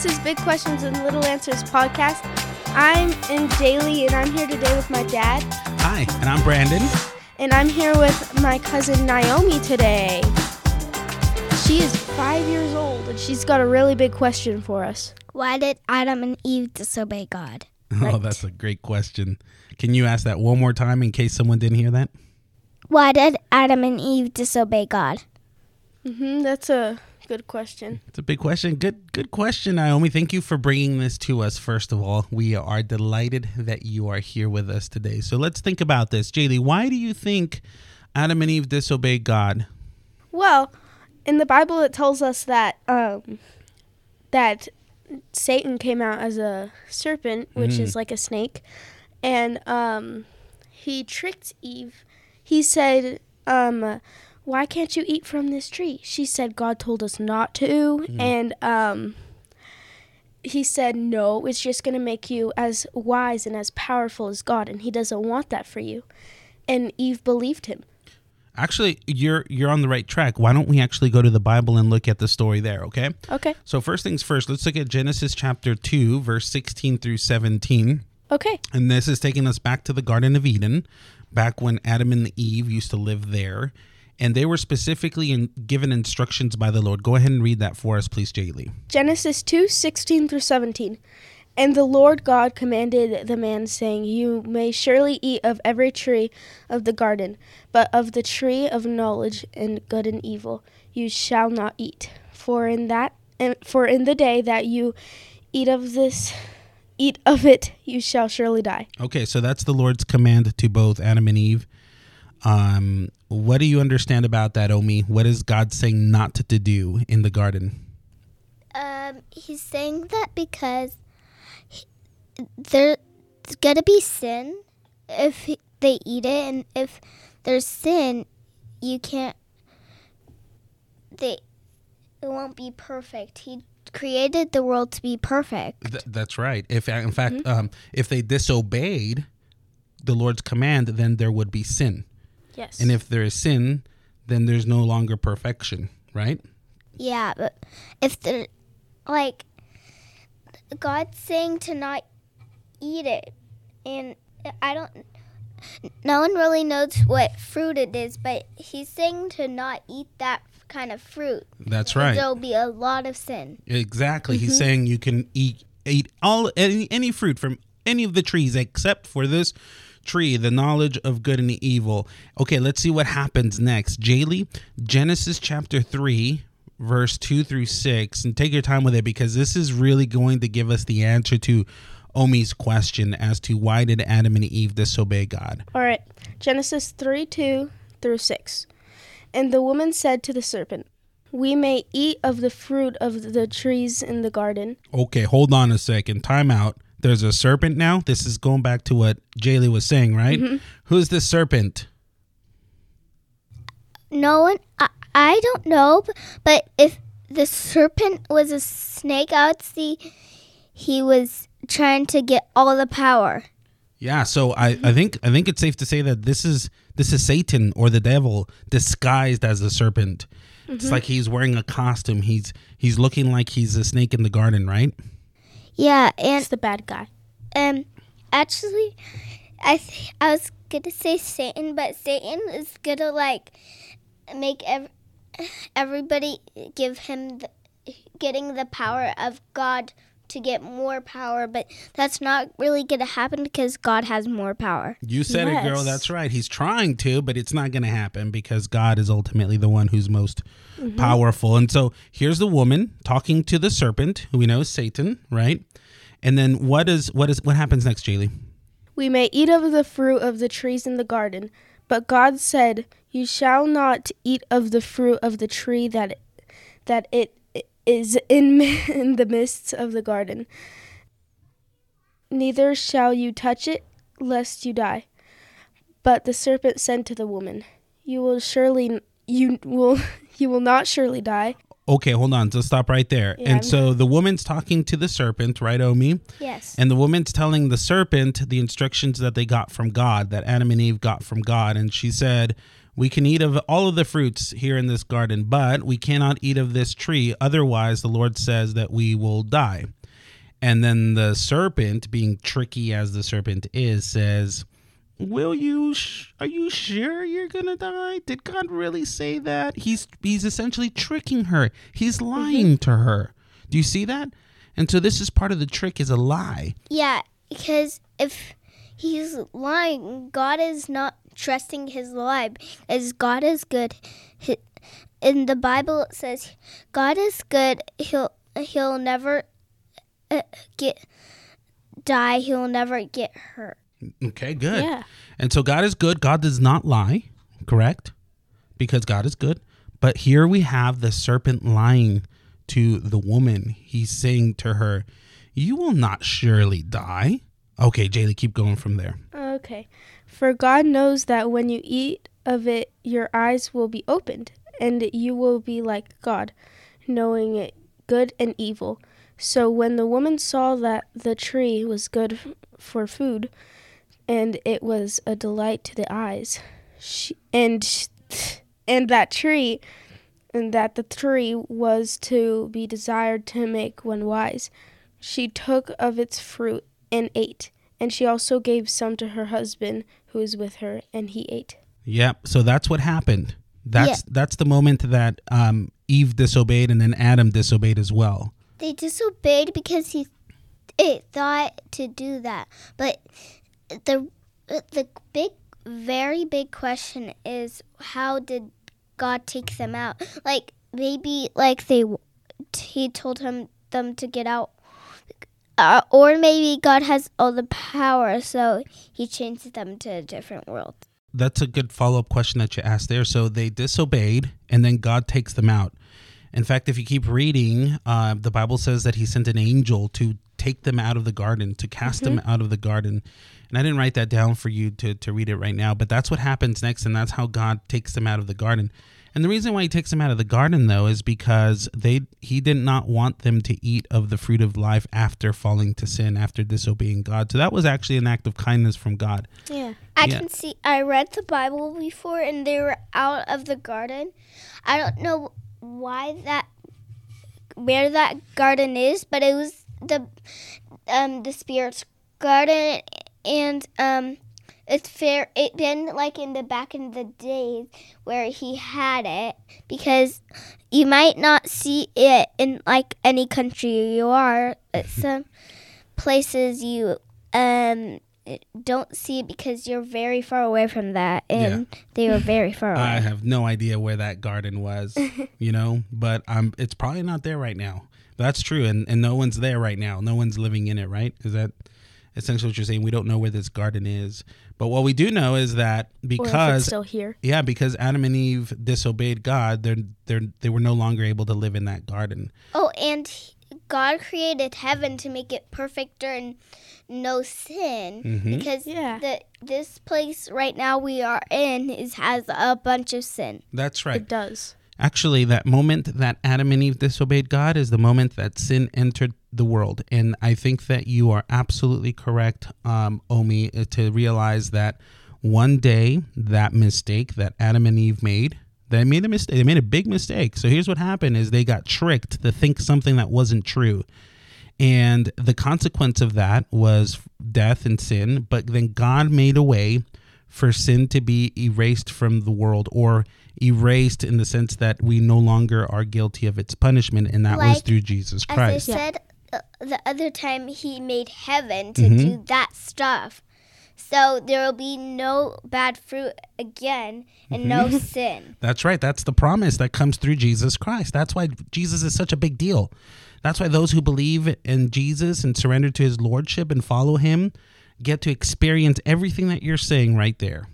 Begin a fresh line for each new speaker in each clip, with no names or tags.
This is Big Questions and Little Answers podcast. I'm in Jaleigh, and I'm here today with my dad,
Hi, and I'm Brandon.
and I'm here with my cousin Niomi today. She is five years old, and she's got a really big question for us.
Why did Adam and Eve disobey God?
Oh, that's a great question. Can you ask that one more time in case someone didn't hear that?
Why did Adam and Eve disobey God?
Mm hmm that's a good question.
It's a big question. Good, good question, Niomi. Thank you for bringing this to us. First of all, we are delighted that you are here with us today. So let's think about this, Jaleigh. Why do you think Adam and Eve disobeyed God?
Well, in the Bible, it tells us that um, that Satan came out as a serpent, which
Mm.
is like a snake, and um, he tricked Eve. He said, um, "Why can't you eat from this tree?" She said, "God told us not to," and um, he said, "No, it's just going to make you as wise and as powerful as God, and He doesn't want that for you." And Eve believed him.
Actually, you're you're on the right track. Why don't we actually go to the Bible and look at the story there, okay?
Okay.
So first things first, let's look at Genesis chapter 2, verse 16 through 17.
Okay.
And this is taking us back to the Garden of Eden, back when Adam and Eve used to live there. And they were specifically in, given instructions by the Lord. Go ahead and read that for us, please, Jaleigh.
Genesis 2 16 through 17. And the Lord God commanded the man, saying, You may surely eat of every tree of the garden, but of the tree of knowledge and good and evil you shall not eat. For in that and for in the day that you eat of this eat of it you shall surely die.
Okay, so that's the Lord's command to both Adam and Eve. Um, what do you understand about that, Omi? What is God saying not to do in the garden?
Um, he's saying that because he- there's gonna be sin if he- they eat it, and if there's sin, you can't. They, it won't be perfect. He created the world to be perfect.
Th- that's right. If in fact, um, if they disobeyed the Lord's command, then there would be sin.
Yes.
And if there is sin, then there's no longer perfection, right?
Yeah, but if the like God's saying to not eat it, and I don't. No one really knows what fruit it is, but he's saying to not eat that kind of fruit.
That's right.
There'll be a lot of sin.
Exactly. He's mm-hmm. saying you can eat eat all any, any fruit from any of the trees except for this tree, the knowledge of good and evil. Okay, let's see what happens next. Jaleigh, Genesis chapter 3, verse 2 through 6. And take your time with it because this is really going to give us the answer to Omi's question as to why did Adam and Eve disobey God.
All right. Genesis 3 2 through 6. And the woman said to the serpent, We may eat of the fruit of the trees in the garden.
Okay, hold on a second. Time out. There's a serpent now. This is going back to what Jaleigh was saying, right? Mm-hmm. Who's the serpent?
No one, I, I don't know, but if the serpent was a snake, I would see he was trying to get all the power.
Yeah, so I, I think I think it's safe to say that this is this is Satan or the devil disguised as a serpent. It's mm-hmm. like he's wearing a costume. He's he's looking like he's a snake in the garden, right?
Yeah, and
It's the bad guy.
Um, actually, I th- I was gonna say Satan, but Satan is gonna like make ev- everybody give him the, getting the power of God to get more power, but that's not really gonna happen because God has more power.
You said it, girl. That's right. He's trying to, but it's not going to happen because God is ultimately the one who's most mm-hmm. powerful. And so here's the woman talking to the serpent, who we know is Satan, right? And then what is what is what happens next, Jaleigh?
We may eat of the fruit of the trees in the garden. But God said, You shall not eat of the fruit of the tree that that it is in, in the midst of the garden. Neither shall you touch it, lest you die. But the serpent said to the woman, You will surely you will you will not surely die.
Okay, hold on. So stop right there.
Yeah, I'm-
and so the woman's talking to the serpent, right, Omi?
Yes.
And the woman's telling the serpent the instructions that they got from God, that Adam and Eve got from God. And she said, We can eat of all of the fruits here in this garden, but we cannot eat of this tree. Otherwise, the Lord says that we will die. And then the serpent, being tricky as the serpent is, says, Will you? Sh- are you sure you're gonna die? Did God really say that? He's he's essentially tricking her. He's mm-hmm. lying to her. Do you see that? And so this is part of the trick is a lie.
Yeah, because if he's lying, God is not trusting his lie. As God is good, in the Bible it says, God is good. He'll he'll never uh, get die. He'll never get hurt.
Okay, good.
Yeah.
And so God is good. God does not lie, correct? Because God is good. But here we have the serpent lying to the woman. He's saying to her, You will not surely die. Okay, Jaleigh, keep going from there.
Okay. For God knows that when you eat of it, your eyes will be opened, and you will be like God, knowing good and evil. So when the woman saw that the tree was good for food, and it was a delight to the eyes, she, and and that tree, and that the tree was to be desired to make one wise, she took of its fruit and ate. And she also gave some to her husband who was with her, and he ate.
Yep. So that's what happened. That's that's the moment that um, Eve disobeyed and then Adam disobeyed as well.
They disobeyed because he it thought to do that. But the the big, very big question is how did God take them out? Like maybe like they he told him them to get out. Uh, or maybe God has all the power, so He changed them to a different world.
That's a good follow up question that you asked there. So they disobeyed, and then God takes them out. In fact, if you keep reading, uh, the Bible says that He sent an angel to take them out of the garden, to cast them out of the garden. And I didn't write that down for you to, to read it right now, but that's what happens next, and that's how God takes them out of the garden. And the reason why He takes them out of the garden, though, is because they He did not want them to eat of the fruit of life after falling to sin, after disobeying God. So that was actually an act of kindness from God.
Yeah.
I
Yeah.
can see. I read the Bible before, and they were out of the garden. I don't know why that, where that garden is, but it was the, um, the spirit's garden, and um, it's fair. It been like in the back in the days where he had it because you might not see it in like any country you are. It's some places you um don't see it because you're very far away from that and they were very far away.
I have no idea where that garden was, you know, but um, it's probably not there right now. That's true, and and no one's there right now. No one's living in it, right? Is that essentially what you're saying? We don't know where this garden is, but what we do know is that
Or if it's
because
still here.
yeah, because Adam and Eve disobeyed God, they're they're they were no longer able to live in that garden.
oh, and God created heaven to make it perfect and no sin
Mhm.
because
Yeah.
the this place right now we are in is has a bunch of sin.
That's right.
It does.
Actually, that moment that Adam and Eve disobeyed God is the moment that sin entered the world. And I think that you are absolutely correct, um, Omi, uh, to realize that one day that mistake that Adam and Eve made, they made a mistake. They made a big mistake. So here's what happened: is they got tricked to think something that wasn't true. And the consequence of that was death and sin. But then God made a way for sin to be erased from the world or erased in the sense that we no longer are guilty of its punishment. And that was through Jesus
As
Christ.
I said the other time, He made heaven to
Mm-hmm.
do that stuff. So there will be no bad fruit again and
Mm-hmm.
no sin.
That's right. That's the promise that comes through Jesus Christ. That's why Jesus is such a big deal. That's why those who believe in Jesus and surrender to his lordship and follow him get to experience everything that you're saying right there.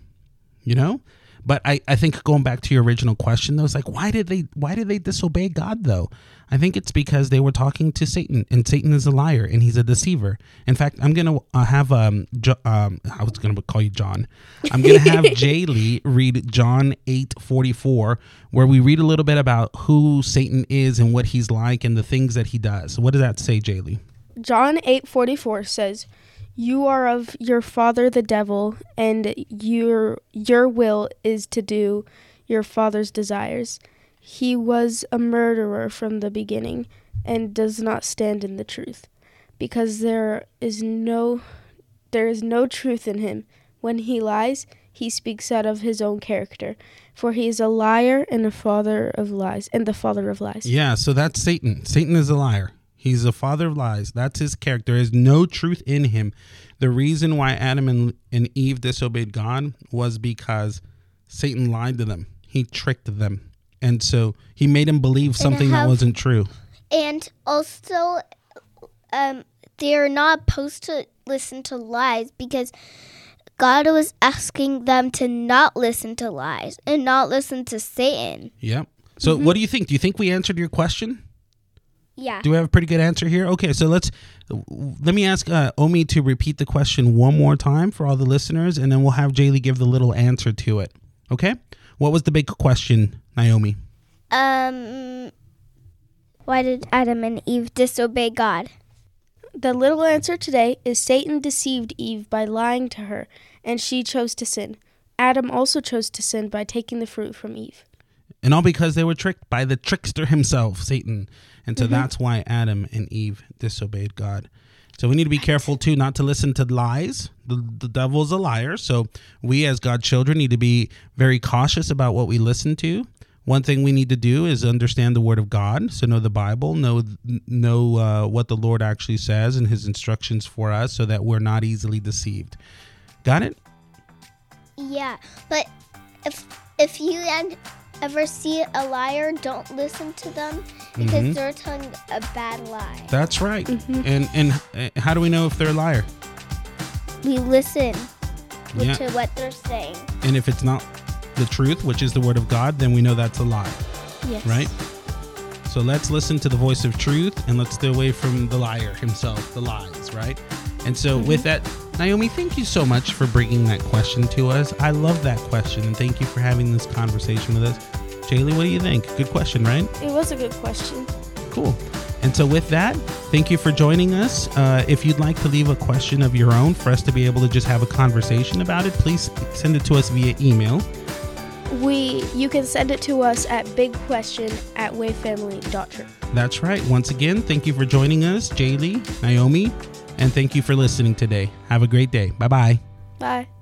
You know? But I, I think going back to your original question though, it's like why did they why did they disobey God though? I think it's because they were talking to Satan, and Satan is a liar and he's a deceiver. In fact, I'm gonna uh, have um, jo- um I was gonna call you John. I'm gonna have Jaleigh read John eight forty four, where we read a little bit about who Satan is and what he's like and the things that he does. What does that say, Jaleigh?
John 8:44 says, You are of your father the devil, and your your will is to do your father's desires. He was a murderer from the beginning and does not stand in the truth, because there is no there is no truth in him. When he lies, he speaks out of his own character, for he is a liar and a father of lies, and the father of lies.
Yeah, so that's Satan. Satan is a liar. He's a father of lies. That's his character. There's no truth in him. The reason why Adam and, and Eve disobeyed God was because Satan lied to them. He tricked them. And so he made them believe something that wasn't true.
And also, um, they're not supposed to listen to lies because God was asking them to not listen to lies and not listen to Satan.
Yep. So what do you think? Do you think we answered your question?
Yeah.
Do we have a pretty good answer here? Okay, so let's let me ask uh, Omi to repeat the question one more time for all the listeners, and then we'll have Jaleigh give the little answer to it. Okay, what was the big question, Niomi?
Um, why did Adam and Eve disobey God?
The little answer today is Satan deceived Eve by lying to her, and she chose to sin. Adam also chose to sin by taking the fruit from Eve.
And all because they were tricked by the trickster himself, Satan. And so that's why Adam and Eve disobeyed God. So we need to be careful too not to listen to lies. The, the devil's a liar. So we as God children need to be very cautious about what we listen to. One thing we need to do is understand the word of God. So know the Bible, know know uh, what the Lord actually says and his instructions for us so that we're not easily deceived. Got it?
Yeah, but if if you en- ever see a liar, don't listen to them because
Mhm.
they're telling a bad lie.
That's right. And and uh, how do we know if they're a liar?
We listen
Yeah.
to what they're saying.
And if it's not the truth, which is the word of God, then we know that's a lie,
Yes.
right? So let's listen to the voice of truth and let's stay away from the liar himself, the lies, right? And so with that, Niomi, thank you so much for bringing that question to us. I love that question and thank you for having this conversation with us. Jaleigh, what do you think? Good question, right?
It was a good question.
Cool. And so, with that, thank you for joining us. Uh, if you'd like to leave a question of your own for us to be able to just have a conversation about it, please send it to us via email.
We you can send it to us at bigquestion at wayfamily.church.
That's right. Once again, thank you for joining us, Jaleigh, Niomi, and thank you for listening today. Have a great day. Bye bye.
Bye.